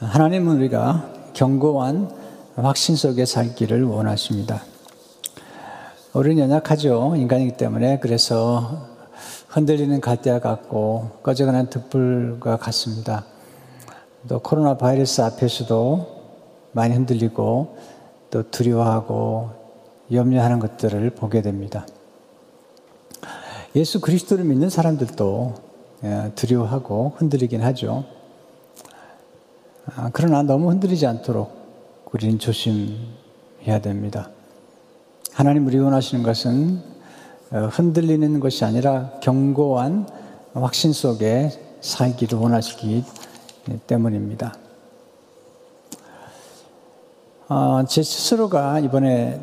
하나님은 우리가 견고한 확신 속에 살기를 원하십니다. 우리는 연약하죠. 인간이기 때문에. 그래서 흔들리는 갈대와 같고 꺼져가는 등불과 같습니다. 또 코로나 바이러스 앞에서도 많이 흔들리고 또 두려워하고 염려하는 것들을 보게 됩니다. 예수 그리스도를 믿는 사람들도 예, 두려워하고 흔들리긴 하죠. 아, 그러나 너무 흔들리지 않도록 우리는 조심해야 됩니다. 하나님 우리 원하시는 것은 어, 흔들리는 것이 아니라 견고한 확신 속에 살기를 원하시기 때문입니다. 어, 제 스스로가 이번에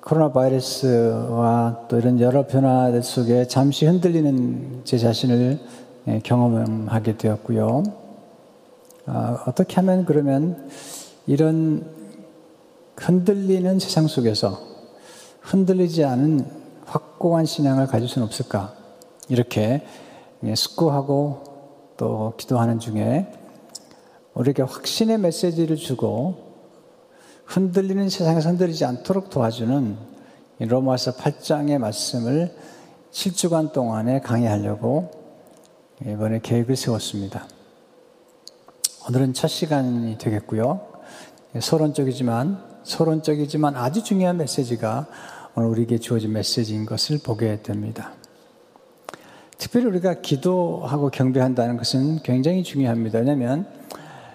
코로나 바이러스와 또 이런 여러 변화들 속에 잠시 흔들리는 제 자신을 예, 경험하게 되었고요. 어, 어떻게 하면 그러면 이런 흔들리는 세상 속에서 흔들리지 않은 확고한 신앙을 가질 수는 없을까? 이렇게 예, 숙고하고 또 기도하는 중에 우리에게 확신의 메시지를 주고 흔들리는 세상에서 흔들리지 않도록 도와주는 로마서 8장의 말씀을 7주간 동안에 강의하려고 이번에 계획을 세웠습니다. 오늘은 첫 시간이 되겠고요. 서론적이지만, 서론적이지만 아주 중요한 메시지가 오늘 우리에게 주어진 메시지인 것을 보게 됩니다. 특별히 우리가 기도하고 경배한다는 것은 굉장히 중요합니다. 왜냐하면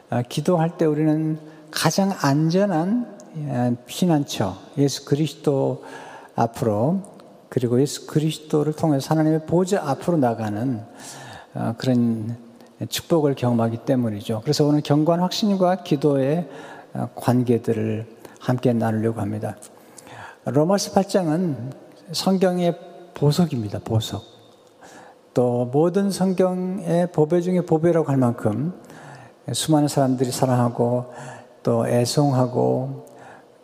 아, 기도할 때 우리는 가장 안전한 예, 피난처, 예수 그리스도 앞으로 그리고 예수 그리스도를 통해서 하나님의 보좌 앞으로 나가는 어, 그런 축복을 경험하기 때문이죠. 그래서 오늘 경관 확신과 기도의 어, 관계들을 함께 나누려고 합니다. 로마서 8장은 성경의 보석입니다. 보석. 또 모든 성경의 보배 중에 보배라고 할 만큼 수많은 사람들이 사랑하고 또 애송하고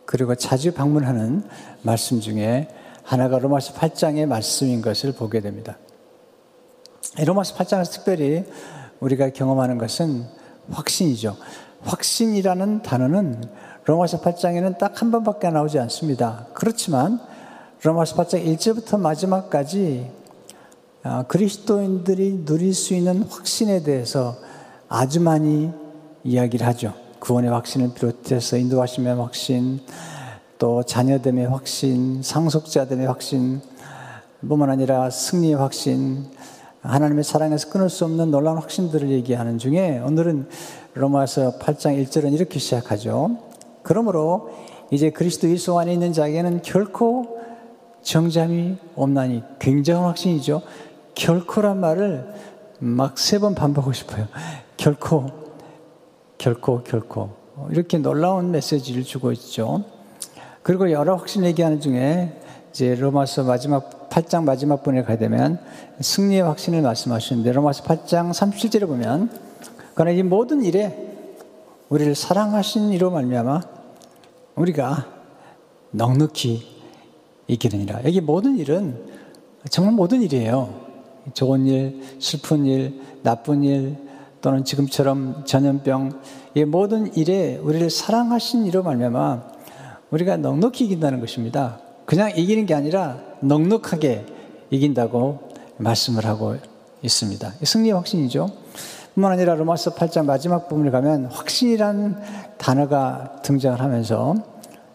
그리고 자주 방문하는 말씀 중에 하나가 로마서 8장의 말씀인 것을 보게 됩니다. 로마서 8장에서 특별히 우리가 경험하는 것은 확신이죠. 확신이라는 단어는 로마서 8장에는 딱 한 번밖에 나오지 않습니다. 그렇지만 로마서 8장 1절부터 마지막까지 아, 그리스도인들이 누릴 수 있는 확신에 대해서 아주 많이 이야기를 하죠. 구원의 확신을 비롯해서 인도하심의 확신, 또 자녀됨의 확신, 상속자됨의 확신, 뿐만 아니라 승리의 확신, 하나님의 사랑에서 끊을 수 없는 놀라운 확신들을 얘기하는 중에 오늘은 로마서 8장 1절은 이렇게 시작하죠. 그러므로 이제 그리스도 예수 안에 있는 자에게는 결코 정잠이 없나니 굉장한 확신이죠. 결코란 말을 막 세 번 반복하고 싶어요. 결코 결코, 결코. 이렇게 놀라운 메시지를 주고 있죠. 그리고 여러 확신 얘기하는 중에 이제 로마서 마지막 8장 마지막 분에 가야 되면 승리의 확신을 말씀하시는데 로마서 8장 37절에 보면 그러나 이 모든 일에 우리를 사랑하신 이로 말미암아 우리가 넉넉히 이기느니라. 여기 모든 일은 정말 모든 일이에요. 좋은 일, 슬픈 일, 나쁜 일, 또는 지금처럼 전염병 이 모든 일에 우리를 사랑하신 이로 말미암아 우리가 넉넉히 이긴다는 것입니다. 그냥 이기는 게 아니라 넉넉하게 이긴다고 말씀을 하고 있습니다. 승리의 확신이죠. 뿐만 아니라 로마서 8장 마지막 부분을 가면 확신이란 단어가 등장을 하면서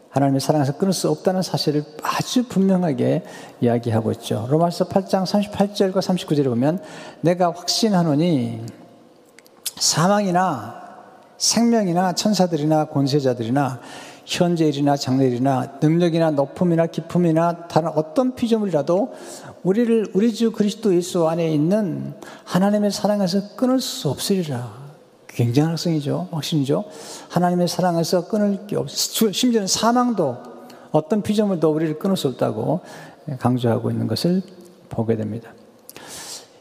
하나님의 사랑에서 끊을 수 없다는 사실을 아주 분명하게 이야기하고 있죠. 로마서 8장 38절과 39절에 보면 내가 확신하노니 사망이나 생명이나 천사들이나 권세자들이나 현재일이나 장래일이나 능력이나 높음이나 기품이나 다른 어떤 피조물이라도 우리를 우리 주 그리스도 예수 안에 있는 하나님의 사랑에서 끊을 수 없으리라. 굉장한 학생이죠. 확신이죠. 하나님의 사랑에서 끊을 게 없, 심지어는 사망도 어떤 피조물도 우리를 끊을 수 없다고 강조하고 있는 것을 보게 됩니다.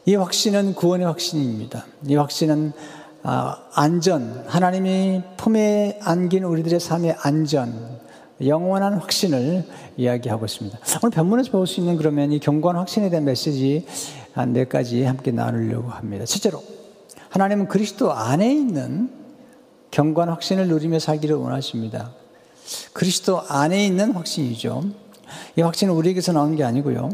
이 확신은 구원의 확신입니다. 이 확신은 아, 안전, 하나님이 품에 안긴 우리들의 삶의 안전, 영원한 확신을 이야기하고 있습니다. 오늘 본문에서 볼 수 있는 그러면 이 경고한 확신에 대한 메시지 한 네 가지 함께 나누려고 합니다. 첫째로, 하나님은 그리스도 안에 있는 경관 확신을 누리며 살기를 원하십니다. 그리스도 안에 있는 확신이죠. 이 확신은 우리에게서 나온 게 아니고요.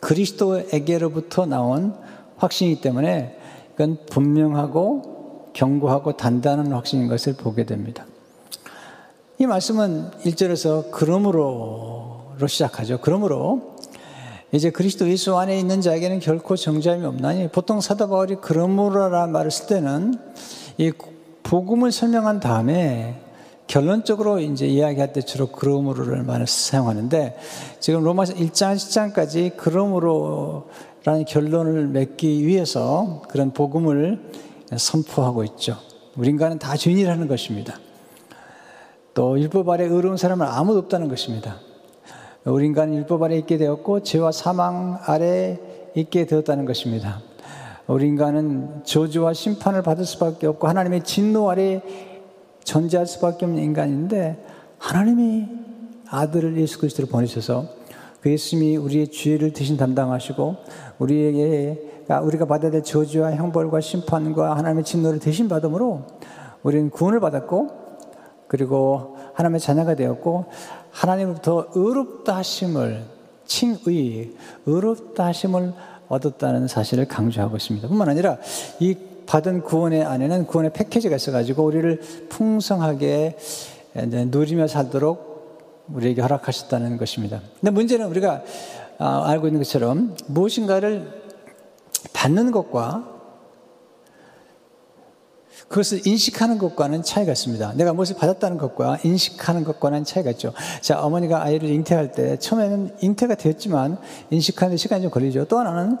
그리스도에게로부터 나온 확신이기 때문에 이건 분명하고 견고하고 단단한 확신인 것을 보게 됩니다. 이 말씀은 1절에서 그러므로로 시작하죠. 그러므로 이제 그리스도 예수 안에 있는 자에게는 결코 정죄함이 없나니 보통 사도 바울이 그러므로라는 말을 쓸 때는 이 복음을 설명한 다음에 결론적으로 이제 이야기할 때 주로 그러므로를 말을 사용하는데 지금 로마서 1장 10장까지 그러므로 라는 결론을 맺기 위해서 그런 복음을 선포하고 있죠. 우리 인간은 다 죄인이라는 것입니다. 또 율법 아래 의로운 사람은 아무도 없다는 것입니다. 우리 인간은 율법 아래 있게 되었고 죄와 사망 아래 있게 되었다는 것입니다. 우리 인간은 저주와 심판을 받을 수밖에 없고 하나님의 진노 아래 존재할 수밖에 없는 인간인데 하나님이 아들을 예수 그리스도를 보내셔서 그 예수님이 우리의 죄를 대신 담당하시고 우리에게 우리가 받아야 될 저주와 형벌과 심판과 하나님의 진노를 대신 받음으로 우리는 구원을 받았고 그리고 하나님의 자녀가 되었고 하나님부터 의롭다 하심을 칭의 의롭다 하심을 얻었다는 사실을 강조하고 있습니다. 뿐만 아니라 이 받은 구원의 안에는 구원의 패키지가 있어가지고 우리를 풍성하게 누리며 살도록 우리에게 허락하셨다는 것입니다. 근데 문제는 우리가 아, 알고 있는 것처럼 무엇인가를 받는 것과 그것을 인식하는 것과는 차이가 있습니다. 내가 무엇을 받았다는 것과 인식하는 것과는 차이가 있죠. 자, 어머니가 아이를 잉태할 때 처음에는 잉태가 되었지만 인식하는 데 시간이 좀 걸리죠. 또 하나는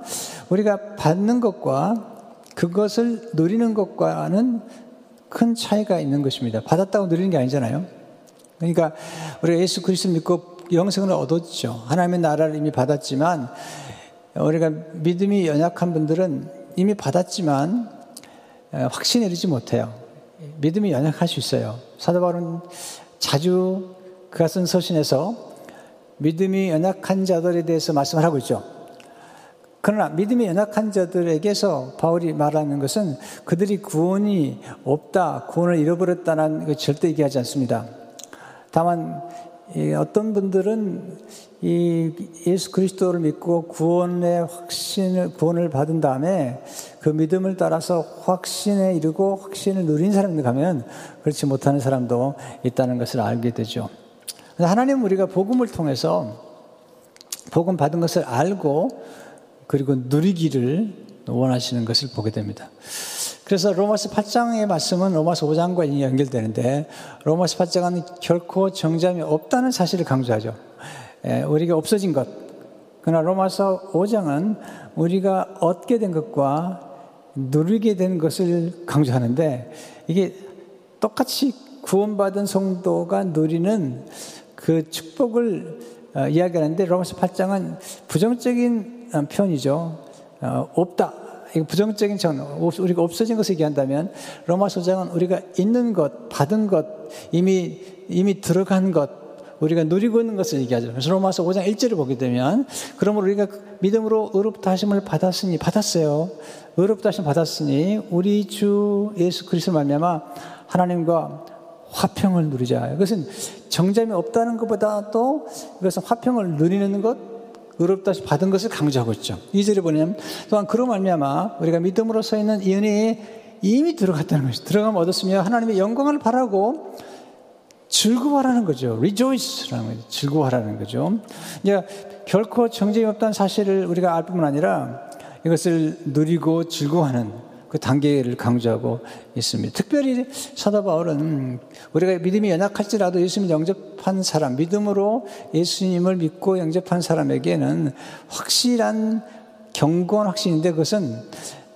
우리가 받는 것과 그것을 누리는 것과는 큰 차이가 있는 것입니다. 받았다고 누리는 게 아니잖아요. 그러니까 우리가 예수 그리스도 믿고 영생을 얻었죠. 하나님의 나라를 이미 받았지만 우리가 믿음이 연약한 분들은 이미 받았지만 확신에 이르지 못해요. 믿음이 연약할 수 있어요. 사도 바울은 자주 그가 쓴 서신에서 믿음이 연약한 자들에 대해서 말씀을 하고 있죠. 그러나 믿음이 연약한 자들에게서 바울이 말하는 것은 그들이 구원이 없다, 구원을 잃어버렸다는 걸 절대 얘기하지 않습니다. 다만 어떤 분들은 이 예수 그리스도를 믿고 구원의 확신을 구원을 받은 다음에 그 믿음을 따라서 확신에 이르고 확신을 누린 사람들 가면 그렇지 못하는 사람도 있다는 것을 알게 되죠. 하나님 우리가 복음을 통해서 복음 받은 것을 알고 그리고 누리기를 원하시는 것을 보게 됩니다. 그래서 로마서 8장의 말씀은 로마서 5장과 연결되는데 로마서 8장은 결코 정잠이 없다는 사실을 강조하죠. 예, 우리가 없어진 것. 그러나 로마서 5장은 우리가 얻게 된 것과 누리게 된 것을 강조하는데 이게 똑같이 구원받은 성도가 누리는 그 축복을 어, 이야기하는데 로마서 8장은 부정적인 어, 편이죠. 어, 없다. 부정적인 정, 우리가 없어진 것을 얘기한다면 로마 소장은 우리가 있는 것, 받은 것, 이미 이미 들어간 것, 우리가 누리고 있는 것을 얘기하죠. 그래서 로마서 5장 1절을 보게 되면 그러므로 우리가 믿음으로 의롭다 하심을 받았으니 받았어요. 의롭다 하심 받았으니 우리 주 예수 그리스도 말미암아 하나님과 화평을 누리자. 이것은 정점이 없다는 것보다 또 이것은 화평을 누리는 것, 의롭다 받은 것을 강조하고 있죠. 이절에 보면 또한 그로 말미암아 우리가 믿음으로 서 있는 이 은혜에 이미 들어갔다는 것이 들어가면 얻었으며 하나님의 영광을 바라고 즐거워하라는 거죠. rejoice라는 거죠. 즐거워하라는 거죠. 이제 결코 정죄이 없다는 사실을 우리가 알 뿐만 아니라 이것을 누리고 즐거워하는 그 단계를 강조하고 있습니다. 특별히 사도 바울은 우리가 믿음이 연약할지라도 예수님을 영접한 사람, 믿음으로 예수님을 믿고 영접한 사람에게는 확실한 경건 확신인데 그것은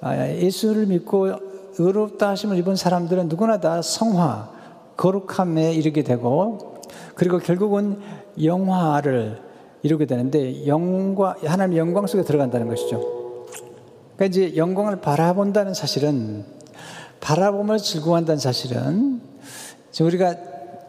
아, 예수를 믿고 의롭다 하심을 입은 사람들은 누구나 다 성화, 거룩함에 이르게 되고 그리고 결국은 영화를 이루게 되는데 영과 하나님의 영광 속에 들어간다는 것이죠. 그러니까 이제 영광을 바라본다는 사실은 바라보며 즐거워한다는 사실은 우리가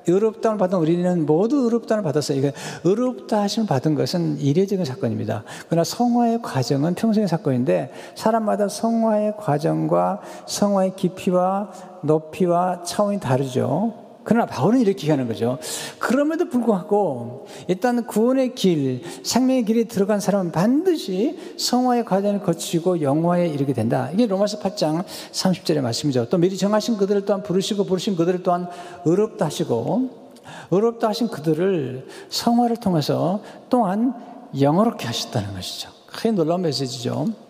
의롭다함을 받은 우리는 모두 의롭다함을 받았어요. 이게 의롭다 하심을 받은 것은 이례적인 사건입니다. 그러나 성화의 과정은 평생의 사건인데 사람마다 성화의 과정과 성화의 깊이와 높이와 차원이 다르죠. 그러나 바울은 이렇게 하는 거죠. 그럼에도 불구하고 일단 구원의 길, 생명의 길에 들어간 사람은 반드시 성화의 과정을 거치고 영화에 이르게 된다. 이게 로마서 8장 30절의 말씀이죠. 또 미리 정하신 그들을 또한 부르시고 부르신 그들을 또한 의롭다 하시고 의롭다 하신 그들을 성화를 통해서 또한 영어롭게 하셨다는 것이죠. 크게 놀라운 메시지죠.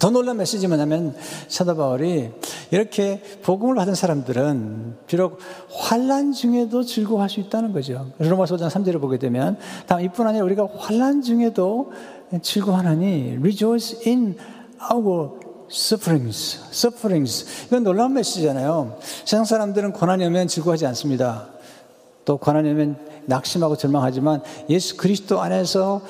더 놀란 메시지 뭐냐면 사도 바울이 이렇게 복음을 받은 사람들은 비록 환란 중에도 즐거워할 수 있다는 거죠. 로마서 5장 3절을 보게 되면 다음 이뿐 아니라 우리가 환란 중에도 즐거워하니 rejoice in our sufferings. sufferings. 이건 놀라운 메시지잖아요. 세상 사람들은 고난이 오면 즐거워하지 않습니다. 또 고난이 오면 낙심하고 절망하지만 예수 그리스도 안에서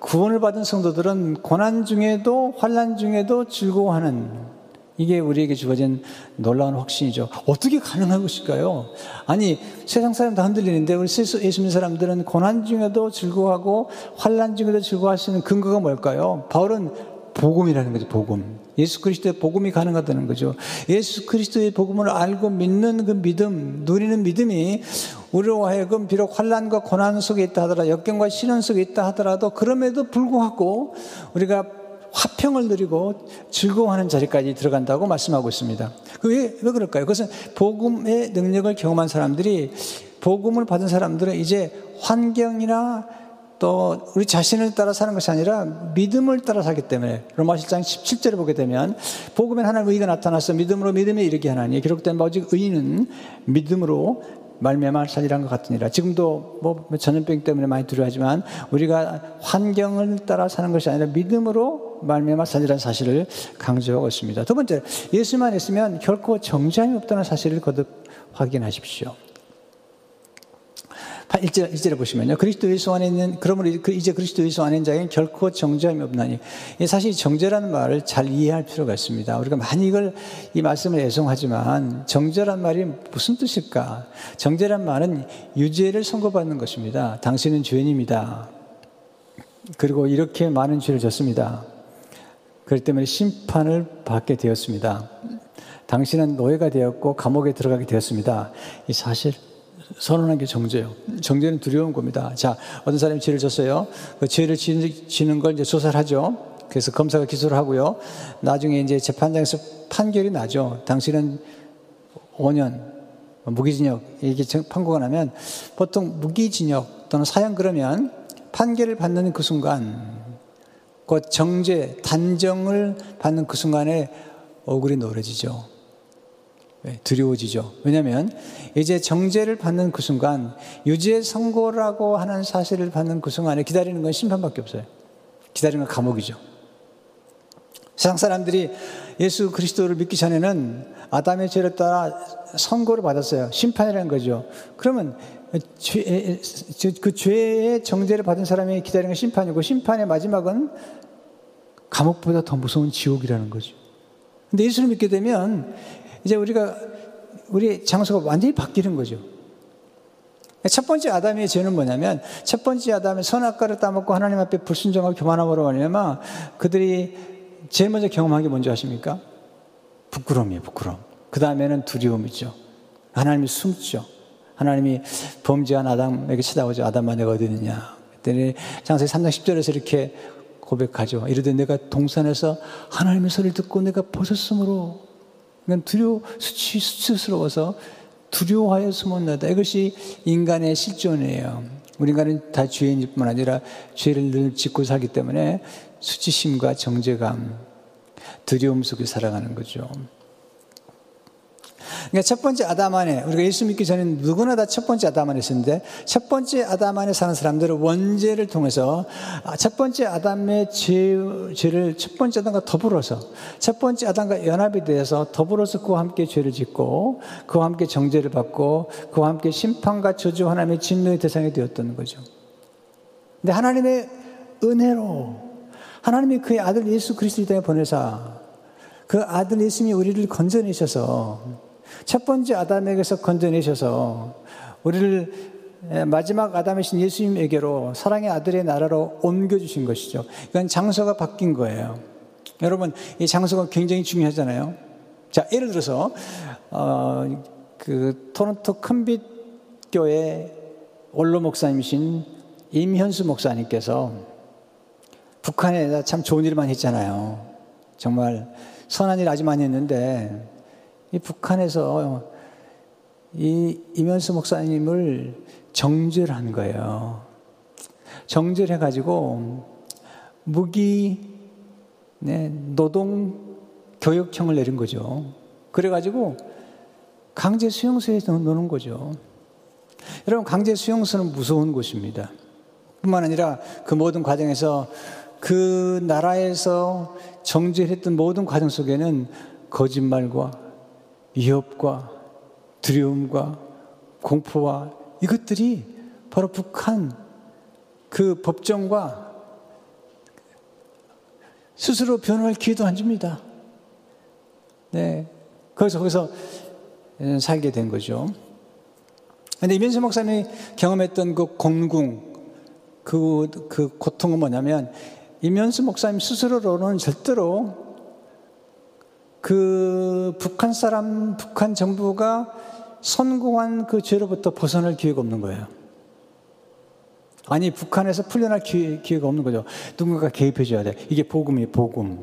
구원을 받은 성도들은 고난 중에도 환란 중에도 즐거워하는 이게 우리에게 주어진 놀라운 확신이죠. 어떻게 가능한 것일까요? 아니 세상 사람 다 흔들리는데 우리 예수 믿는 사람들은 고난 중에도 즐거워하고 환란 중에도 즐거워할 수 있는 근거가 뭘까요? 바울은 복음이라는 거죠. 복음. 예수 그리스도의 복음이 가능하다는 거죠. 예수 그리스도의 복음을 알고 믿는 그 믿음, 누리는 믿음이 우리로 하여금 비록 환란과 고난 속에 있다 하더라도 역경과 시련 속에 있다 하더라도 그럼에도 불구하고 우리가 화평을 누리고 즐거워하는 자리까지 들어간다고 말씀하고 있습니다. 그 왜, 왜 그럴까요? 그것은 복음의 능력을 경험한 사람들이 복음을 받은 사람들은 이제 환경이나 또 우리 자신을 따라 사는 것이 아니라 믿음을 따라 살기 때문에 로마 1장 17절을 보게 되면 복음에 하나님 의가 나타나서 믿음으로 믿음에 이르게 하나니 기록된 바 오직 의인은 믿음으로 말미암아 살리란 것 같으니라. 지금도 뭐 전염병 때문에 많이 두려워하지만 우리가 환경을 따라 사는 것이 아니라 믿음으로 말미암아 살리라는 사실을 강조하고 있습니다. 두 번째, 예수만 있으면 결코 정죄함이 없다는 사실을 거듭 확인하십시오. 1절, 1절에 보시면요. 그리스도 예수 안에 있는, 그러므로 그 이제 그리스도 예수 안에 있는 자에는 결코 정죄함이 없나니. 사실 정죄라는 말을 잘 이해할 필요가 있습니다. 우리가 많이 이걸, 이 말씀을 애송하지만 정죄란 말이 무슨 뜻일까? 정죄란 말은 유죄를 선고받는 것입니다. 당신은 죄인입니다. 그리고 이렇게 많은 죄를 졌습니다. 그렇기 때문에 심판을 받게 되었습니다. 당신은 노예가 되었고 감옥에 들어가게 되었습니다. 이 사실 선언한 게 정죄예요. 정죄는 두려운 겁니다. 자, 어떤 사람이 죄를 졌어요. 그 죄를 지는 걸 이제 조사를 하죠. 그래서 검사가 기소를 하고요. 나중에 이제 재판장에서 판결이 나죠. 당신은 5년 무기징역 이게 판고가 나면 보통 무기징역 또는 사형 그러면 판결을 받는 그 순간 그 정죄 단정을 받는 그 순간에 억울이 노래지죠. 네, 두려워지죠. 왜냐하면 이제 정죄를 받는 그 순간 유죄 선고라고 하는 사실을 받는 그 순간에 기다리는 건 심판밖에 없어요. 기다리는 건 감옥이죠. 세상 사람들이 예수 그리스도를 믿기 전에는 아담의 죄를 따라 선고를 받았어요. 심판이라는 거죠. 그러면 죄, 그 죄의 정죄를 받은 사람이 기다리는 건 심판이고 심판의 마지막은 감옥보다 더 무서운 지옥이라는 거죠. 근데 예수를 믿게 되면 이제 우리가 우리 장소가 완전히 바뀌는 거죠. 첫 번째 아담의 죄는 뭐냐면 첫 번째 아담의 선악과를 따먹고 하나님 앞에 불순종하고 교만함으로 말미암아 그들이 제일 먼저 경험한 게 뭔지 아십니까? 부끄러움이에요, 부끄러움. 그 다음에는 두려움이죠. 하나님이 숨죠. 하나님이 범죄한 아담에게 찾아오죠. 아담아 내가 어디 있느냐. 그랬더니 장세기 3장 10절에서 이렇게 고백하죠. 이르되 내가 동산에서 하나님의 소리를 듣고 내가 벗었으므로 그건 두려 수치 수치스러워서 두려워하여 숨었나다. 이것이 인간의 실존이에요. 우리 인간은 다 죄인일 뿐 아니라 죄를 늘 짓고 살기 때문에 수치심과 정죄감, 두려움 속에 살아가는 거죠. 그러니까 첫 번째 아담 안에 우리가 예수 믿기 전에 누구나 다 첫 번째 아담 안에 있었는데 첫 번째 아담 안에 사는 사람들은 원죄를 통해서 아, 첫 번째 아담의 죄, 죄를 첫 번째 아담과 더불어서 첫 번째 아담과 연합이 되어서 더불어서 그와 함께 죄를 짓고 그와 함께 정죄를 받고 그와 함께 심판과 저주 하나님의 진노의 대상이 되었던 거죠. 근데 하나님의 은혜로 하나님이 그의 아들 예수 그리스도를 땅에 보내사 그 아들 예수님이 우리를 건져내셔서 첫 번째 아담에게서 건져내셔서 우리를 마지막 아담이신 예수님에게로 사랑의 아들의 나라로 옮겨주신 것이죠. 이건 장소가 바뀐 거예요. 여러분, 이 장소가 굉장히 중요하잖아요. 자, 예를 들어서, 어, 그 토론토 큰빛 교회 원로 목사님이신 임현수 목사님께서 북한에 참 좋은 많이 했잖아요. 정말 선한 일 아주 많이 했는데, 이 북한에서 이 임현수 목사님을 정죄한 거예요. 정죄해가지고 무기 네, 노동 교육형을 내린 거죠. 그래가지고 강제 수용소에 넣는 거죠. 여러분 강제 수용소는 무서운 곳입니다. 뿐만 아니라 그 모든 과정에서 그 나라에서 정죄했던 모든 과정 속에는 거짓말과 위협과 두려움과 공포와 이것들이 바로 북한 그 법정과 스스로 변호할 기회도 안 줍니다. 네. 그래서 거기서 살게 된 거죠. 근데 이민수 목사님이 경험했던 그 공궁, 그, 그 고통은 뭐냐면, 이면수 목사님 스스로로는 절대로 그 북한 사람, 북한 정부가 선고한 그 죄로부터 벗어날 기회가 없는 거예요. 아니, 북한에서 풀려날 기회, 기회가 없는 거죠. 누군가가 개입해줘야 돼. 이게 복음이에요, 복음.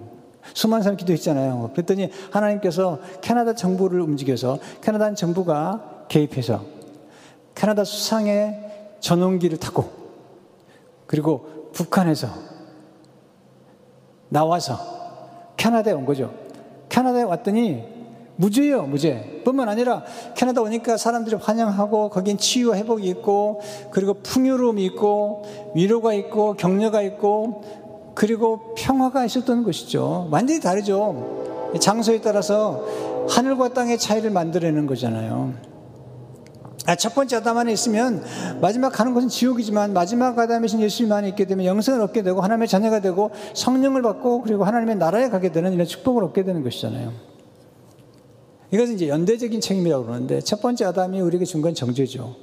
수많은 사람 기도했잖아요. 그랬더니 하나님께서 캐나다 정부를 움직여서 캐나다 정부가 개입해서 캐나다 수상의 전용기를 타고 그리고 북한에서 나와서 캐나다에 온 거죠. 캐나다에 왔더니 무죄예요, 무죄. 뿐만 아니라 캐나다 오니까 사람들이 환영하고 거긴 치유와 회복이 있고 그리고 풍요로움이 있고 위로가 있고 격려가 있고 그리고 평화가 있었던 것이죠. 완전히 다르죠. 장소에 따라서 하늘과 땅의 차이를 만들어내는 거잖아요. 아, 첫 번째 아담 안에 있으면 마지막 가는 것은 지옥이지만 마지막 아담이신 예수님 안에 있게 되면 영생을 얻게 되고 하나님의 자녀가 되고 성령을 받고 그리고 하나님의 나라에 가게 되는 이런 축복을 얻게 되는 것이잖아요. 이것은 이제 연대적인 책임이라고 그러는데 첫 번째 아담이 우리에게 준 건 정죄죠.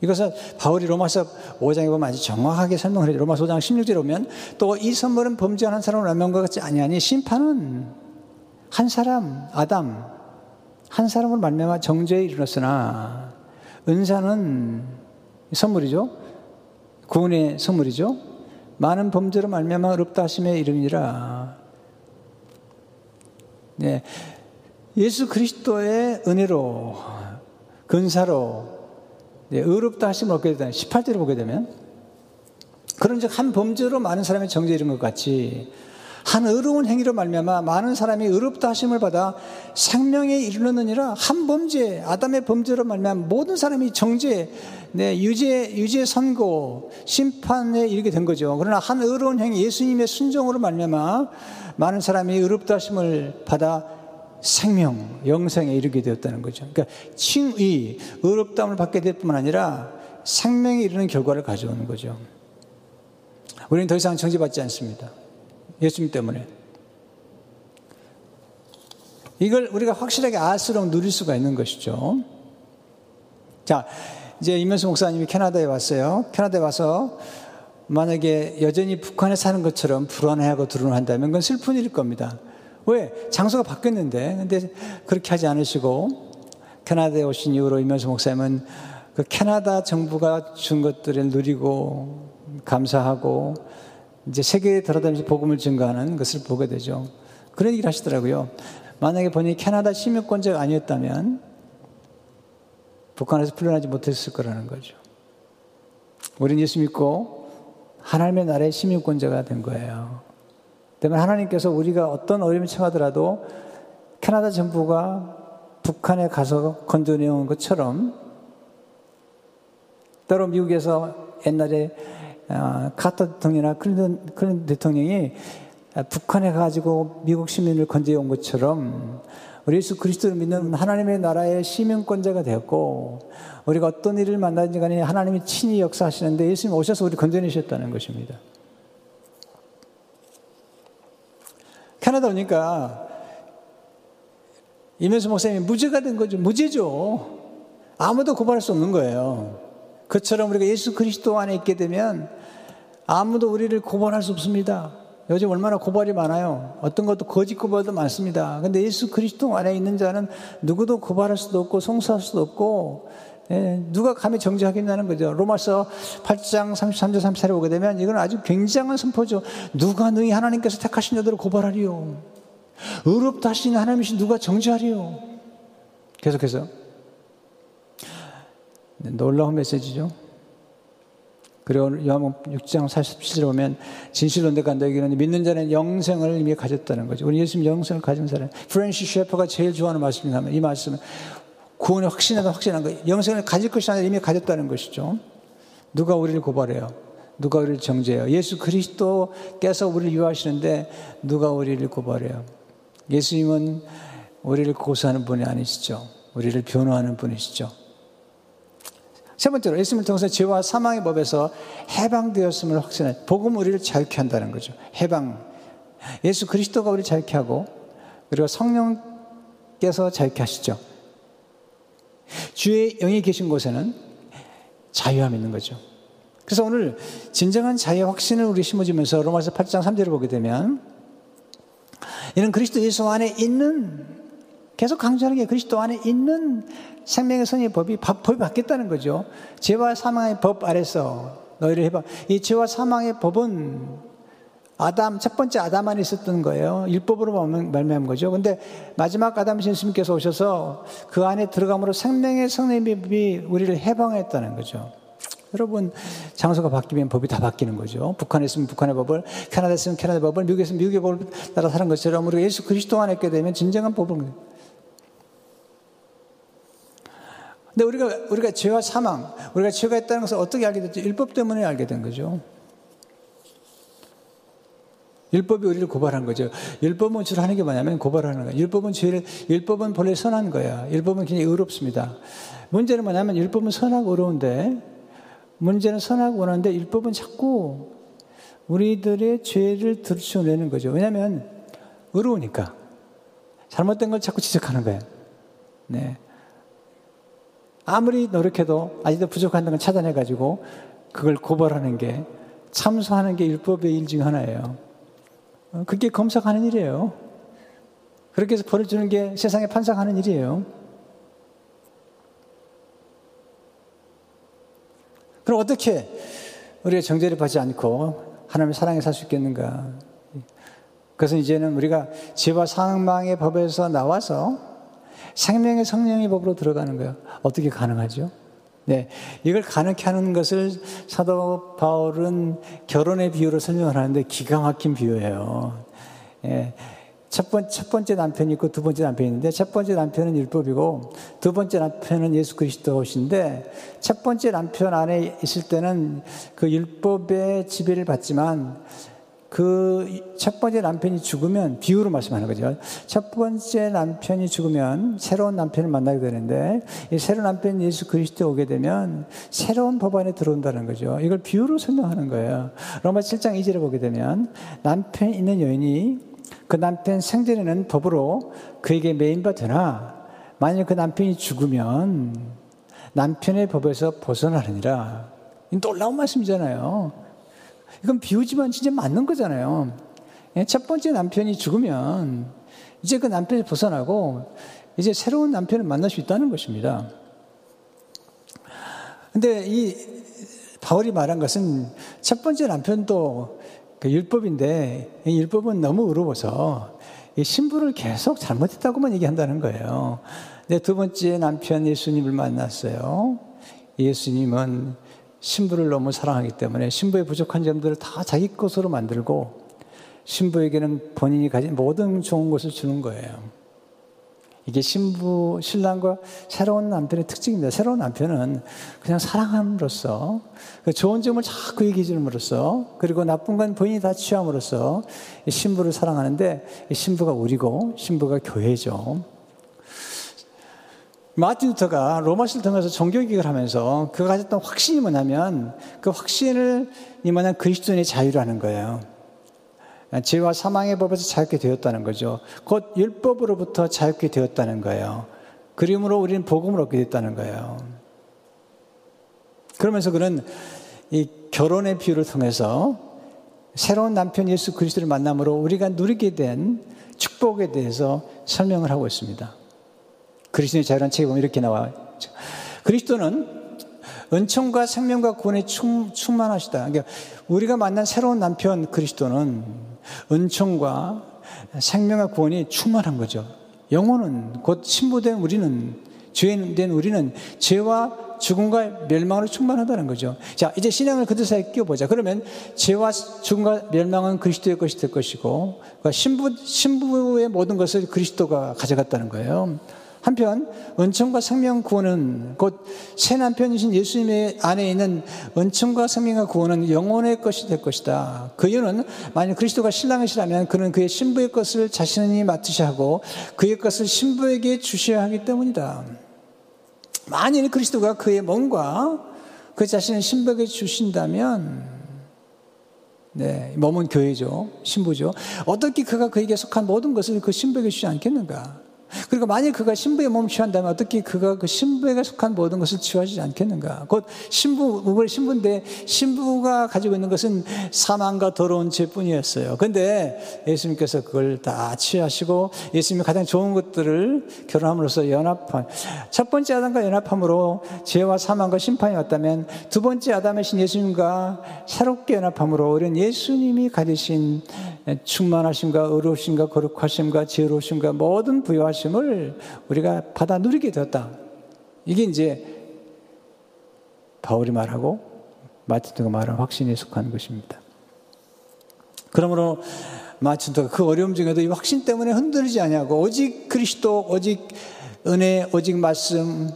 이것은 바울이 로마서 5장에 보면 아주 정확하게 설명을 해요. 로마서 5장 16절에 보면 또 이 선물은 범죄한 사람을 남명과 같지 아니하니 심판은 한 사람 아담 한 사람을 말미암아 정죄에 이르렀으나 은사는 선물이죠. 구원의 선물이죠. 많은 범죄로 말미암아 어렵다 하심에 이름이라. 네. 예수 그리스도의 은혜로 근사로 네, 의롭다 하심을 얻게 되면 18절을 보게 되면 그런즉 한 범죄로 많은 사람이 정죄 이른 것 같이 한 의로운 행위로 말미암아 많은 사람이 의롭다 하심을 받아 생명에 이르느니라 한 범죄 아담의 범죄로 말미암아 모든 사람이 정죄 네, 유죄 유죄 선고 심판에 이르게 된 거죠. 그러나 한 의로운 행위 예수님의 순종으로 말미암아 많은 사람이 의롭다 하심을 받아 생명 영생에 이르게 되었다는 거죠. 그러니까 칭의 의롭다함을 받게 될 뿐만 아니라 생명에 이르는 결과를 가져오는 거죠. 우리는 더 이상 정죄받지 않습니다. 예수님 때문에. 이걸 우리가 확실하게 알수록 누릴 수가 있는 것이죠. 자, 이제 이면수 목사님이 캐나다에 왔어요. 캐나다에 와서 만약에 여전히 북한에 사는 것처럼 불안해하고 두려워한다면 그건 슬픈 일일 겁니다. 왜? 장소가 바뀌었는데. 근데 그렇게 하지 않으시고 캐나다에 오신 이후로 이면수 목사님은 그 캐나다 정부가 준 것들을 누리고 감사하고 이제 세계에 돌아다니면서 복음을 증거하는 것을 보게 되죠. 그런 얘기를 하시더라고요. 만약에 본인이 캐나다 시민권자가 아니었다면 북한에서 풀려나지 못했을 거라는 거죠. 우리는 예수 믿고 하나님의 나라의 시민권자가 된 거예요. 때문에 하나님께서 우리가 어떤 어려움이 처하더라도 캐나다 정부가 북한에 가서 건져내온 것처럼 때로 미국에서 옛날에 어, 카터 대통령이나 클린턴, 클린턴 대통령이 북한에 가지고 미국 시민을 건져온 것처럼 우리 예수 그리스도를 믿는 하나님의 나라의 시민권자가 되었고 우리가 어떤 일을 만나든지 간에 하나님이 친히 역사하시는데 예수님 오셔서 우리 건져내셨다는 것입니다. 캐나다 오니까 이면수 목사님이 무죄가 된 거죠. 무죄죠. 아무도 고발할 수 없는 거예요. 그처럼 우리가 예수 그리스도 안에 있게 되면 아무도 우리를 고발할 수 없습니다. 요즘 얼마나 고발이 많아요. 어떤 것도 거짓 고발도 많습니다. 근데 예수 그리스도 안에 있는 자는 누구도 고발할 수도 없고 송수할 수도 없고 예, 누가 감히 정죄하겠냐는 거죠. 로마서 8장 33절 34절에 보게 되면 이건 아주 굉장한 선포죠. 누가 너희 하나님께서 택하신 자들을 고발하리요. 의롭다 하신 하나님이신 누가 정죄하리요. 계속해서 네, 놀라운 메시지죠. 그리고 요한복음 6장 47절에 보면 진실로 내가 너에게는 믿는 자는 영생을 이미 가졌다는 거죠. 우리 예수님 영생을 가진 사람. 프랜시 셰퍼가 제일 좋아하는 말씀이냐면 이 말씀은 구원의 확신에도 확신한 거예요. 영생을 가질 것이 아니라 이미 가졌다는 것이죠. 누가 우리를 고발해요? 누가 우리를 정죄해요? 예수 그리스도께서 우리를 유하시는데 누가 우리를 고발해요? 예수님은 우리를 고소하는 분이 아니시죠. 우리를 변호하는 분이시죠. 세 번째로 예수님을 통해서 죄와 사망의 법에서 해방되었음을 확신해 복음 우리를 자유케 한다는 거죠. 해방. 예수 그리스도가 우리를 자유케 하고 그리고 성령께서 자유케 하시죠. 주의 영이 계신 곳에는 자유함이 있는 거죠. 그래서 오늘 진정한 자유의 확신을 우리 심어주면서 로마서 8장 3절을 보게 되면 이는 그리스도 예수 안에 있는 계속 강조하는 게 그리스도 안에 있는 생명의 선의 법이 법이 바뀌었다는 거죠. 죄와 사망의 법 아래서 너희를 해봐. 이 죄와 사망의 법은 아담 첫 번째 아담 안에 있었던 거예요. 율법으로 말미암은 거죠. 근데 마지막 아담 예수님께서 오셔서 그 안에 들어감으로 생명의 성령이 우리를 해방했다는 거죠. 여러분 장소가 바뀌면 법이 다 바뀌는 거죠. 북한에 있으면 북한의 법을, 캐나다에 있으면 캐나다의 법을, 미국에 있으면 미국의 법을 따라 사는 것처럼 우리가 예수 그리스도 안에 있게 되면 진정한 법은 근데 우리가 우리가 죄와 사망, 우리가 죄가 있다는 것을 어떻게 알게 됐죠? 율법 때문에 알게 된 거죠. 율법이 우리를 고발한 거죠. 율법은 주로 하는 게 뭐냐면 고발하는 거예요. 율법은 죄를, 율법은 본래 선한 거야. 율법은 굉장히 의롭습니다. 문제는 뭐냐면 율법은 선하고 의로운데, 문제는 선하고 의로운데, 율법은 자꾸 우리들의 죄를 들추어내는 거죠. 왜냐하면 의로우니까. 잘못된 걸 자꾸 지적하는 거예요. 네. 아무리 노력해도 아직도 부족한 걸 찾아내가지고 그걸 고발하는 게 참소하는 게 율법의 일 중 하나예요. 어, 그게 검사하는 일이에요. 그렇게 해서 벌을 주는 게 세상에 판상하는 일이에요. 그럼 어떻게 우리가 정죄를 받지 않고 하나님의 사랑에 살 수 있겠는가? 그래서 이제는 우리가 죄와 사망의 법에서 나와서 생명의 성령의 법으로 들어가는 거예요. 어떻게 가능하죠? 네. 이걸 가능케 하는 것을 사도 바울은 결혼의 비유로 설명을 하는데 기가 막힌 비유예요. 예. 첫, 번, 첫 번째 남편이 있고 두 번째 남편이 있는데 첫 번째 남편은 율법이고 두 번째 남편은 예수 그리스도신데 첫 번째 남편 안에 있을 때는 그 율법의 지배를 받지만 그 첫 번째 남편이 죽으면 비유로 말씀하는 거죠. 첫 번째 남편이 죽으면 새로운 남편을 만나게 되는데 이 새로운 남편 예수 그리스도 오게 되면 새로운 법 안에 들어온다는 거죠. 이걸 비유로 설명하는 거예요. 로마 7장 2절에 보게 되면 남편 있는 여인이 그 남편 생전에는 법으로 그에게 매인바 되나 만약 그 남편이 죽으면 남편의 법에서 벗어나느니라. 놀라운 말씀이잖아요. 이건 비우지만 진짜 맞는 거잖아요. 예, 첫 번째 남편이 죽으면 이제 그 남편이 벗어나고 이제 새로운 남편을 만날 수 있다는 것입니다. 근데 이 바울이 말한 것은 첫 번째 남편도 그 율법인데 이 율법은 너무 어려워서 이 신부를 계속 잘못했다고만 얘기한다는 거예요. 근데 두 번째 남편 예수님을 만났어요. 예수님은 신부를 너무 사랑하기 때문에 신부의 부족한 점들을 다 자기 것으로 만들고 신부에게는 본인이 가진 모든 좋은 것을 주는 거예요. 이게 신부, 신랑과 새로운 남편의 특징입니다. 새로운 남편은 그냥 사랑함으로써, 그 좋은 점을 자꾸 얘기해 주므로써, 그리고 나쁜 건 본인이 다 취함으로써 신부를 사랑하는데, 신부가 우리고, 신부가 교회죠. 마틴 루터가 로마시를 통해서 종교개혁을 하면서 그가 가졌던 확신이 뭐냐면 그 확신을 이 뭐냐 그리스도인의 자유라는 거예요. 죄와 사망의 법에서 자유케 되었다는 거죠. 곧 율법으로부터 자유케 되었다는 거예요. 그림으로 우리는 복음을 얻게 됐다는 거예요. 그러면서 그는 이 결혼의 비유를 통해서 새로운 남편 예수 그리스도를 만남으로 우리가 누리게 된 축복에 대해서 설명을 하고 있습니다. 그리스도의 자유란 책에 보면 이렇게 나와요. 그리스도는 은총과 생명과 구원에 충, 충만하시다. 그러니까 우리가 만난 새로운 남편 그리스도는 은총과 생명과 구원이 충만한 거죠. 영혼은 곧 신부된 우리는 죄된 우리는 죄와 죽음과 멸망으로 충만하다는 거죠. 자, 이제 신앙을 그 뜻에 끼워보자. 그러면 죄와 죽음과 멸망은 그리스도의 것이 될 것이고, 그러니까 신부, 신부의 모든 것을 그리스도가 가져갔다는 거예요. 한편 은총과 생명 구원은 곧 새 남편이신 예수님의 안에 있는 은총과 생명과 구원은 영혼의 것이 될 것이다. 그 이유는 만약 그리스도가 신랑이시라면 그는 그의 신부의 것을 자신이 맡으셔야 하고 그의 것을 신부에게 주셔야 하기 때문이다. 만일 그리스도가 그의 몸과 그 자신의 신부에게 주신다면 네, 몸은 교회죠. 신부죠. 어떻게 그가 그에게 속한 모든 것을 그 신부에게 주지 않겠는가? 그리고 만약 그가 신부의 몸을 취한다면 어떻게 그가 그 신부에게 속한 모든 것을 취하지 않겠는가? 곧 신부, 우리 신부인데 신부가 가지고 있는 것은 사망과 더러운 죄뿐이었어요. 근데 예수님께서 그걸 다 취하시고 예수님이 가장 좋은 것들을 결혼함으로써 연합한 첫 번째 아담과 연합함으로 죄와 사망과 심판이 왔다면 두 번째 아담이신 예수님과 새롭게 연합함으로 우리는 예수님이 가지신 충만하심과 의로우심과 거룩하심과 지혜로우심과 모든 부여하심을 우리가 받아 누리게 되었다. 이게 이제 바울이 말하고 마틴도가 말한 확신에 속한 것입니다. 그러므로 마틴도가 그 어려움 중에도 이 확신 때문에 흔들리지 아니하고 오직 그리스도, 오직 은혜, 오직 말씀,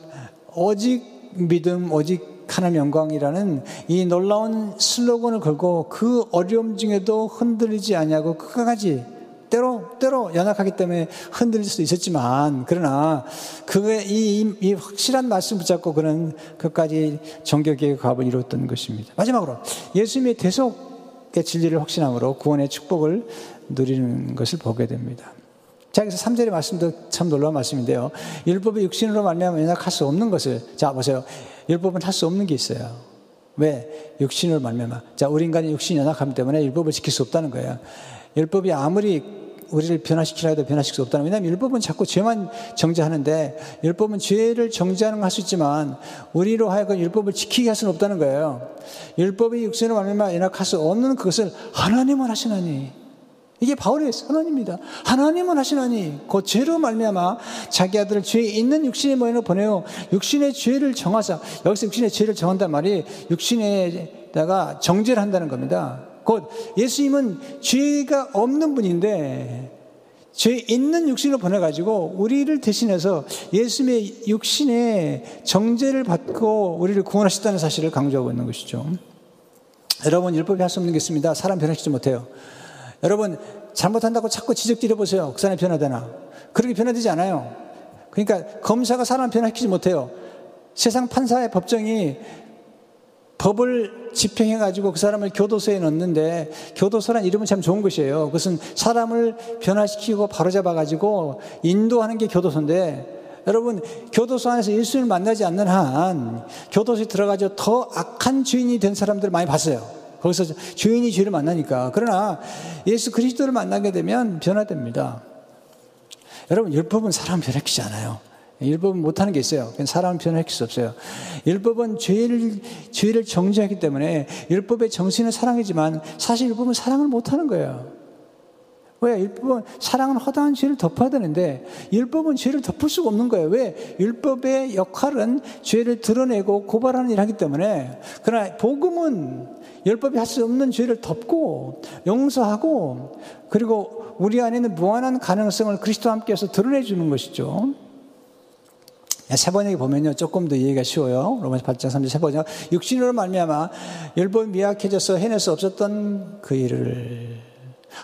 오직 믿음, 오직 하나님 영광이라는 이 놀라운 슬로건을 걸고 그 어려움 중에도 흔들리지 아니하고 끝까지 때로 때로 연약하기 때문에 흔들릴 수도 있었지만 그러나 그의 이, 이, 확실한 말씀 붙잡고 그는 끝까지 정격의 과업을 이루었던 것입니다. 마지막으로 예수님의 대속의 진리를 확신함으로 구원의 축복을 누리는 것을 보게 됩니다. 자, 그래서 3절의 말씀도 참 놀라운 말씀인데요. 율법의 육신으로 말미암아 연약할 수 없는 것을 자 보세요. 율법은 할 수 없는 게 있어요. 왜? 육신으로 말미암아. 자, 우리 인간이 육신이 연약하기 때문에 율법을 지킬 수 없다는 거예요. 율법이 아무리 우리를 변화시키려 해도 변화시킬 수 없다는 왜냐하면 율법은 자꾸 죄만 정죄하는데 율법은 죄를 정죄하는 걸 할 수 있지만 우리로 하여금 율법을 지키게 할 수는 없다는 거예요. 율법이 육신으로 말미암아 연약할 수 없는 그것을 하나님은 하시나니 이게 바울의 선언입니다. 하나님은 하시나니 그 죄로 말미암아 자기 아들을 죄 있는 육신의 모양으로 보내어 육신의 죄를 정하사 여기서 육신의 죄를 정한단 말이 육신에다가 정죄를 한다는 겁니다. 곧 예수님은 죄가 없는 분인데 죄 있는 육신을 보내가지고 우리를 대신해서 예수님의 육신의 정죄를 받고 우리를 구원하셨다는 사실을 강조하고 있는 것이죠. 여러분 율법이 할 수 없는 게 있습니다. 사람 변화시키지 못해요. 여러분, 잘못한다고 자꾸 지적질해 보세요. 그 사람이 변화되나. 그렇게 변화되지 않아요. 그러니까 검사가 사람 변화시키지 못해요. 세상 판사의 법정이 법을 집행해가지고 그 사람을 교도소에 넣는데 교도소란 이름은 참 좋은 것이에요. 그것은 사람을 변화시키고 바로잡아가지고 인도하는 게 교도소인데 여러분 교도소 안에서 예수님을 만나지 않는 한 교도소에 들어가서 더 악한 주인이 된 사람들을 많이 봤어요. 거기서 주인이 죄를 만나니까. 그러나 예수 그리스도를 만나게 되면 변화됩니다. 여러분, 율법은 사람 변화시키지 않아요. 율법은 못하는 게 있어요. 사람은 변화시킬 수 없어요. 율법은 죄를, 죄를 정죄하기 때문에 율법의 정신은 사랑이지만 사실 율법은 사랑을 못하는 거예요. 왜? 율법은 사랑은 허다한 죄를 덮어야 되는데 율법은 죄를 덮을 수가 없는 거예요. 왜? 율법의 역할은 죄를 드러내고 고발하는 일 하기 때문에 그러나 복음은 율법이 할 수 없는 죄를 덮고 용서하고 그리고 우리 안에 있는 무한한 가능성을 그리스도와 함께해서 드러내 주는 것이죠. 세 번역에 보면요 조금 더 이해가 쉬워요. 로마서 8장 3절 세 번역 육신으로 말미암아 율법이 미약해져서 해낼 수 없었던 그 일을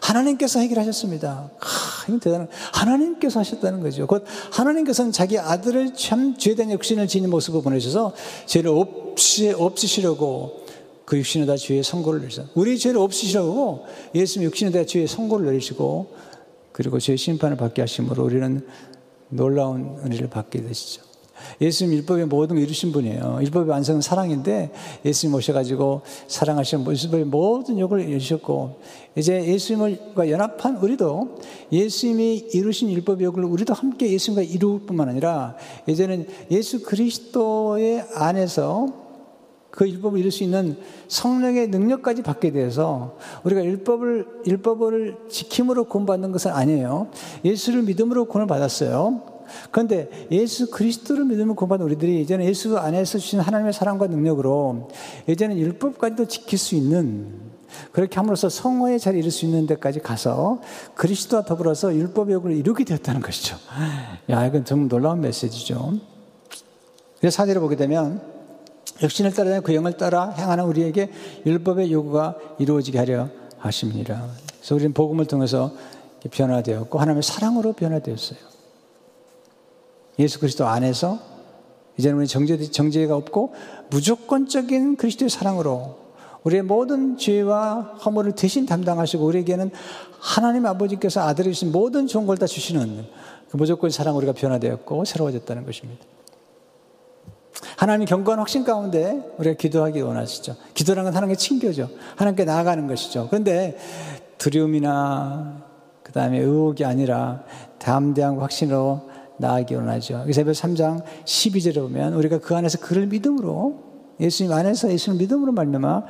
하나님께서 해결하셨습니다. 아, 이건 대단한 하나님께서 하셨다는 거죠. 곧 하나님께서는 자기 아들을 참 죄된 육신을 지닌 모습을 보내셔서 죄를 없이 없으시려고 그 육신에 다 죄의 선고를 내리셔. 우리 죄를 없으시라고 예수님 육신에 다 죄의 선고를 내리시고 그리고 죄의 심판을 받게 하심으로 우리는 놀라운 은혜를 받게 되시죠. 예수님 율법의 모든 걸 이루신 분이에요. 율법의 완성은 사랑인데 예수님 오셔가지고 사랑하시는 율법의 모든 욕을 이루셨고 이제 예수님과 연합한 우리도 예수님이 이루신 율법의 욕을 우리도 함께 예수님과 이룰 뿐만 아니라 이제는 예수 그리스도의 안에서 그 율법을 이룰 수 있는 성령의 능력까지 받게 돼서 우리가 율법을 율법을 지킴으로 구원받는 것은 아니에요. 예수를 믿음으로 구원을 받았어요. 그런데 예수 그리스도를 믿으면 구원받은 우리들이 이제는 예수 안에서 주신 하나님의 사랑과 능력으로 이제는 율법까지도 지킬 수 있는 그렇게 함으로써 성화의 자리에 이를 수 있는 데까지 가서 그리스도와 더불어서 율법의 역을 이루게 되었다는 것이죠. 야, 이건 정말 놀라운 메시지죠. 그래서 사제를 보게 되면 역신을 따라 그 영을 따라 행하는 우리에게 율법의 요구가 이루어지게 하려 하십니다. 그래서 우리는 복음을 통해서 변화되었고 하나님의 사랑으로 변화되었어요. 예수 그리스도 안에서 이제는 우리 정죄, 정죄가 없고 무조건적인 그리스도의 사랑으로 우리의 모든 죄와 허물을 대신 담당하시고 우리에게는 하나님 아버지께서 아들이 주신 모든 좋은 걸 다 주시는 그 무조건 사랑 우리가 변화되었고 새로워졌다는 것입니다. 하나님 경고한 확신 가운데 우리가 기도하기 원하시죠. 기도라는 건 하나님께 친교죠. 하나님께 나아가는 것이죠. 그런데 두려움이나 그 다음에 의혹이 아니라 담대한 확신으로 나아가기 원하죠. 이사벨 3장 12절에 보면 우리가 그 안에서 그를 믿음으로 예수님 안에서 예수님 믿음으로 말미암아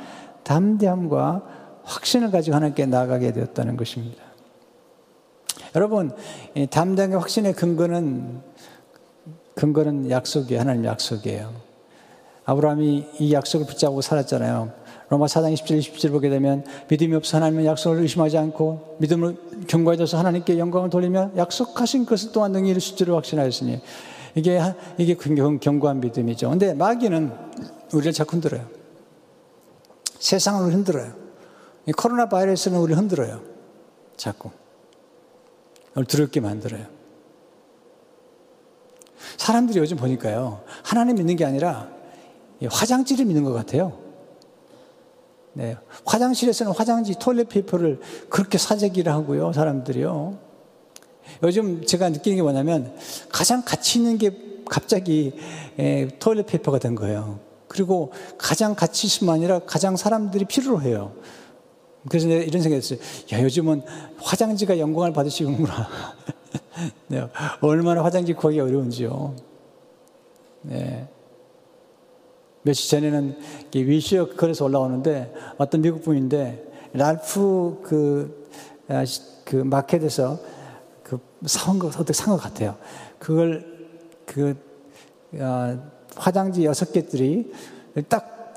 담대함과 확신을 가지고 하나님께 나아가게 되었다는 것입니다. 여러분, 담대함과 확신의 근거는 근거는 약속이에요. 하나님 약속이에요. 아브라함이 이 약속을 붙잡고 살았잖아요. 로마 4장 27, 20절 보게 되면 믿음이 없어 하나님은 약속을 의심하지 않고 믿음을 경과해져서 하나님께 영광을 돌리며 약속하신 것을 또한 능히 이루실 줄을 확신하였으니 이게 이게 견고한 믿음이죠. 근데 마귀는 우리를 자꾸 흔들어요. 세상을 흔들어요. 이 코로나 바이러스는 우리를 흔들어요. 자꾸. 우리 두렵게 만들어요. 사람들이 요즘 보니까요. 하나님 믿는 게 아니라 화장지를 믿는 것 같아요. 네. 화장실에서는 화장지 toilet paper를 그렇게 사재기를 하고요, 사람들이요. 요즘 제가 느끼는 게 뭐냐면 가장 가치 있는 게 갑자기 에, toilet paper가 된 거예요. 그리고 가장 가치 뿐 아니라 가장 사람들이 필요로 해요. 그래서 내가 이런 생각이 했어요. 야, 요즘은 화장지가 영광을 받으시는구나. 네, 얼마나 화장지 구하기 어려운지요. 네. 며칠 전에는 위시어 그래서 올라오는데 어떤 미국 분인데 랄프 그, 아, 그 마켓에서 그 사온 거 어떻게 산 것 같아요. 그걸 그 어, 화장지 여섯 개들이 딱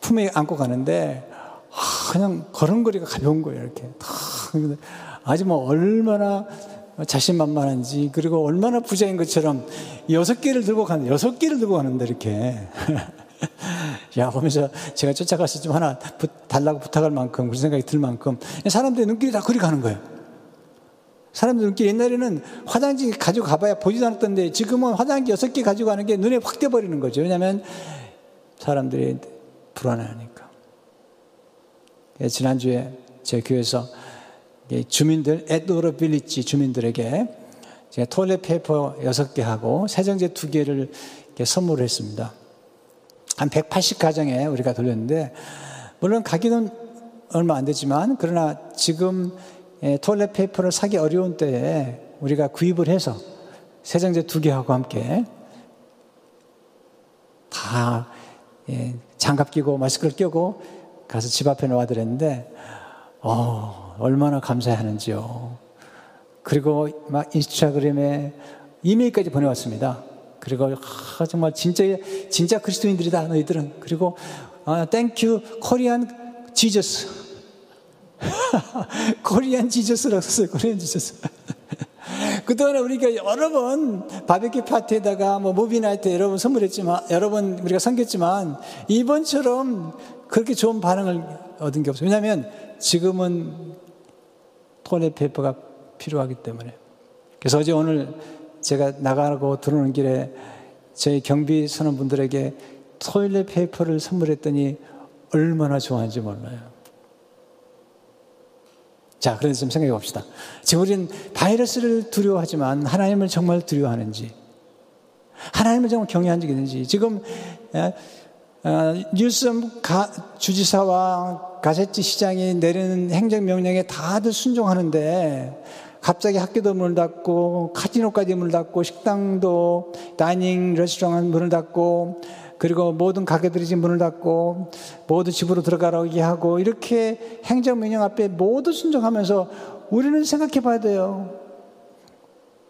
품에 안고 가는데 아, 그냥 걸음걸이가 가벼운 거예요 이렇게 아주 뭐 얼마나 자신만만한지 그리고 얼마나 부자인 것처럼 여섯 개를 들고 가는 여섯 개를 들고 가는데 이렇게 야 보면서 제가 쫓아가서 좀 하나 부, 달라고 부탁할 만큼 그런 생각이 들 만큼 사람들의 눈길이 다 그리 가는 거예요. 사람들 눈길 옛날에는 화장지 가지고 가봐야 보지도 않았던데 지금은 화장지 여섯 개 가지고 가는 게 눈에 확 띄어버리는 거죠. 왜냐하면 사람들이 불안해하니까. 예, 지난주에 제 교회에서 주민들, Atwater Village 주민들에게 제가 toilet paper 6개 하고 세정제 2개를 선물했습니다. 한 180가정에 우리가 돌렸는데, 물론 가격은 얼마 안 되지만, 그러나 지금 토일렛 페이퍼를 사기 어려운 때에 우리가 구입을 해서 세정제 2개하고 함께 다 장갑 끼고 마스크를 끼고 가서 집 앞에 놓아드렸는데, 어, 얼마나 감사하는지요. 그리고 막 인스타그램에 이메일까지 보내왔습니다. 그리고 아, 정말 진짜 진짜 그리스도인들이다 너희들은. 그리고 아, Thank you Korean Jesus. Korean Jesus라고 썼어요. Korean Jesus. 그동안에 우리가 여러 번 바베큐 파티에다가 뭐 movie night 여러 번 선물했지만 여러 번 우리가 섬겼지만 이번처럼 그렇게 좋은 반응을 얻은 게 없어요. 왜냐하면 지금은 토네 페이퍼가 필요하기 때문에. 그래서 어제 오늘 제가 나가고 들어오는 길에 저희 경비 선원분들에게 토일렛 페이퍼를 선물했더니 얼마나 좋아하는지 몰라요. 자, 그래서 좀 생각해 봅시다. 지금 우리는 바이러스를 두려워하지만 하나님을 정말 두려워하는지, 하나님을 정말 경외한 적이 있는지, 지금 어, 뉴섬 주지사와 가세지 시장이 내리는 행정명령에 다들 순종하는데 갑자기 학교도 문을 닫고 카지노까지 문을 닫고 식당도 다이닝 레스토랑 문을 닫고 그리고 모든 가게들이 지금 문을 닫고 모두 집으로 들어가라고 하고 이렇게 행정명령 앞에 모두 순종하면서 우리는 생각해 봐야 돼요.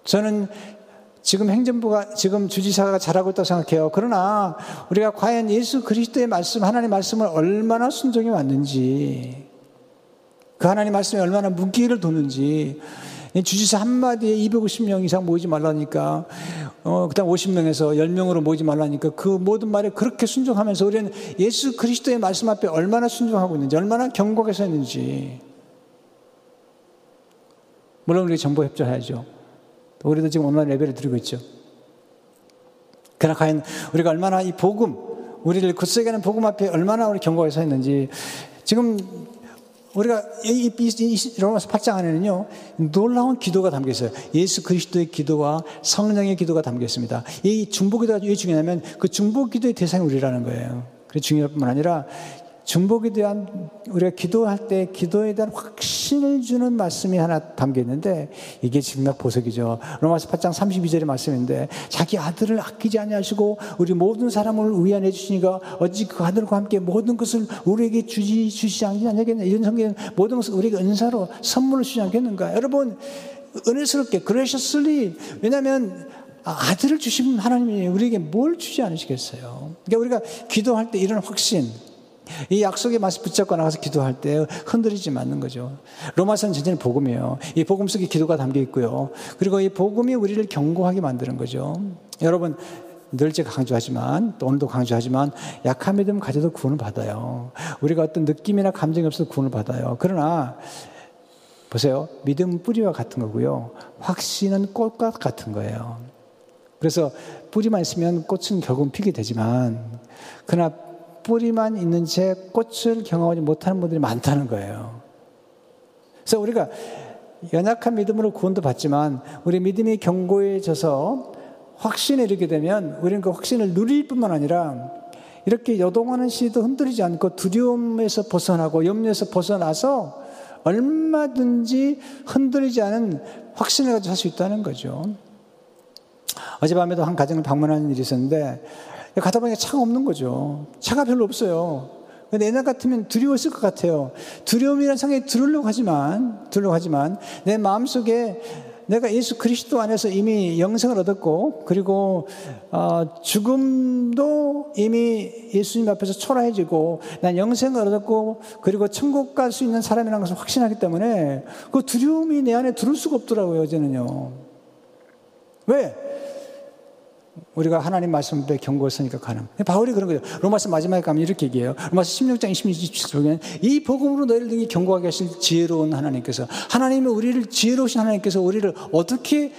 저는 지금 행정부가 지금 주지사가 잘하고 있다고 생각해요. 그러나 우리가 과연 예수 그리스도의 말씀, 하나님의 말씀을 얼마나 순종해 왔는지, 그 하나님 말씀에 얼마나 무기를 뒀는지, 주지사 한마디에 250명 이상 모이지 말라니까, 어, 그 다음 50명에서 10명으로 모이지 말라니까 그 모든 말에 그렇게 순종하면서 우리는 예수 그리스도의 말씀 앞에 얼마나 순종하고 있는지, 얼마나 경고하게 서 있는지. 물론 우리 정보 협조해야죠. 우리도 지금 온라인 예배를 드리고 있죠. 그러나 과연 우리가 얼마나 이 복음, 우리를 굳세게 하는 복음 앞에 얼마나 우리 경고에 서 있는지 지금 우리가 이, 이, 이 로마서 8장 안에는요 놀라운 기도가 담겨 있어요. 예수 그리스도의 기도와 성령의 기도가 담겨 있습니다. 이 중보기도가 왜 중요하냐면 그 중보기도의 대상이 우리라는 거예요. 그래 중요할 뿐만 아니라 중복에 대한 우리가 기도할 때 기도에 대한 확신을 주는 말씀이 하나 담겨 있는데 이게 직락 보석이죠. 로마서 8장 32절의 말씀인데 자기 아들을 아끼지 아니하시고 우리 모든 사람을 위안해 주시니까 어찌 그 아들과 함께 모든 것을 우리에게 주지 주시지 않겠냐 이런 성경 모든 것을 우리에게 은사로 선물을 주지 않겠는가 여러분 은혜스럽게 그레셔슬리 왜냐하면 아들을 주신 하나님이 우리에게 뭘 주지 않으시겠어요? 그러니까 우리가 기도할 때 이런 확신 이 약속의 맛을 붙잡고 나가서 기도할 때 흔들리지 않는 거죠. 로마서는 전체는 복음이에요. 이 복음 속에 기도가 담겨 있고요. 그리고 이 복음이 우리를 견고하게 만드는 거죠. 여러분, 늘 제가 강조하지만, 또 오늘도 강조하지만, 약한 믿음 가져도 구원을 받아요. 우리가 어떤 느낌이나 감정이 없어도 구원을 받아요. 그러나, 보세요. 믿음은 뿌리와 같은 거고요. 확신은 꽃과 같은 거예요. 그래서 뿌리만 있으면 꽃은 결국은 피게 되지만, 그러나 뿌리만 있는 채 꽃을 경험하지 못하는 분들이 많다는 거예요. 그래서 우리가 연약한 믿음으로 구원도 받지만 우리 믿음이 견고해져서 확신에 이르게 되면 우리는 그 확신을 누릴 뿐만 아니라 이렇게 여동하는 시도 흔들리지 않고 두려움에서 벗어나고 염려에서 벗어나서 얼마든지 흔들리지 않은 확신을 가지고 살 수 있다는 거죠. 어젯밤에도 한 가정을 방문하는 일이 있었는데 가다 보니까 차가 없는 거죠. 차가 별로 없어요. 근데 옛날 같으면 두려웠을 것 같아요. 두려움이라는 생각이 들으려고 하지만, 들으려고 하지만, 내 마음속에 내가 예수 그리스도 안에서 이미 영생을 얻었고, 그리고, 어, 죽음도 이미 예수님 앞에서 초라해지고, 난 영생을 얻었고, 그리고 천국 갈 수 있는 사람이라는 것을 확신하기 때문에, 그 두려움이 내 안에 들을 수가 없더라고요, 어제는요. 왜? 우리가 하나님 말씀 앞에 경고를 쓰니까 가능. 바울이 그런 거예요. 로마서 마지막에 가면 이렇게 얘기해요. 로마서 16장 26절에 이 복음으로 너희를 등에 경고하게 하실 지혜로운 하나님께서 하나님은 우리를 지혜로우신 하나님께서 우리를 어떻게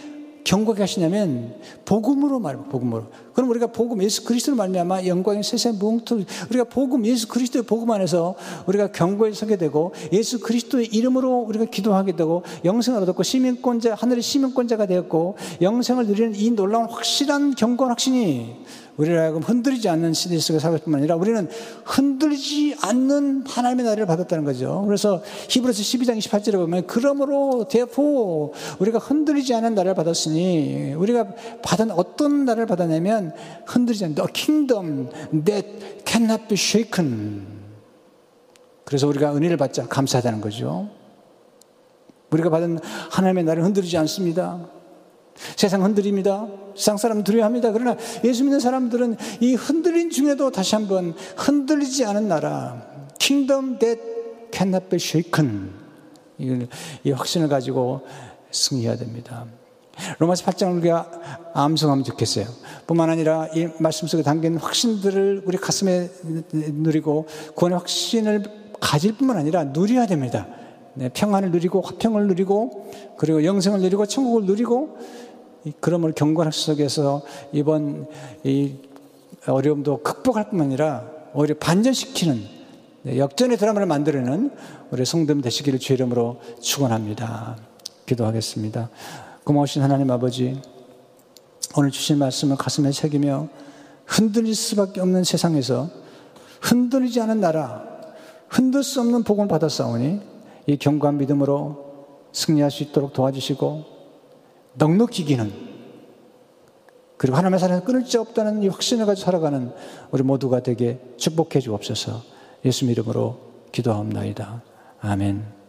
경고하게 하시냐면 복음으로 말해요. 복음으로. 그럼 우리가 복음 예수 그리스도를 말미암아 영광의 세세 무웅토 우리가 복음 예수 그리스도의 복음 안에서 우리가 경고에 서게 되고 예수 그리스도의 이름으로 우리가 기도하게 되고 영생을 얻었고 시민권자 하늘의 시민권자가 되었고 영생을 누리는 이 놀라운 확실한 경건 확신이 우리를 하여금 흔들리지 않는 시대 속에 살고 뿐만 아니라 우리는 흔들리지 않는 하나님의 나라를 받았다는 거죠. 그래서 히브리서 12장 28절에 보면 그러므로 대포 우리가 흔들리지 않은 나라를 받았으니 우리가 받은 어떤 나라를 받았냐면 흔들리지 않는 the kingdom that cannot be shaken. 그래서 우리가 은혜를 받자 감사하다는 거죠. 우리가 받은 하나님의 나라를 흔들리지 않습니다. 세상 흔들립니다. 세상 사람 두려워합니다. 그러나 예수 믿는 사람들은 이 흔들린 중에도 다시 한번 흔들리지 않은 나라, kingdom that cannot be shaken. 이 확신을 가지고 승리해야 됩니다. 로마서 8장을 우리가 암송하면 좋겠어요. 뿐만 아니라 이 말씀 속에 담긴 확신들을 우리 가슴에 누리고 구원의 확신을 가질 뿐만 아니라 누려야 됩니다. 네, 평안을 누리고 화평을 누리고 그리고 영생을 누리고 천국을 누리고 그럼을 경건학 속에서 이번 이 어려움도 극복할 뿐만 아니라 오히려 반전시키는 네, 역전의 드라마를 만들어내는 우리 성도님 되시기를 주 이름으로 축원합니다. 기도하겠습니다. 고마우신 하나님 아버지, 오늘 주신 말씀을 가슴에 새기며 흔들릴 수밖에 없는 세상에서 흔들리지 않은 나라, 흔들 수 없는 복을 받았사오니 이 경관 믿음으로 승리할 수 있도록 도와주시고 넉넉히 기는 그리고 하나님의 사랑을 끊을 수 없다는 이 확신을 가지고 살아가는 우리 모두가 되게 축복해 주옵소서 예수 이름으로 기도하옵나이다. 아멘.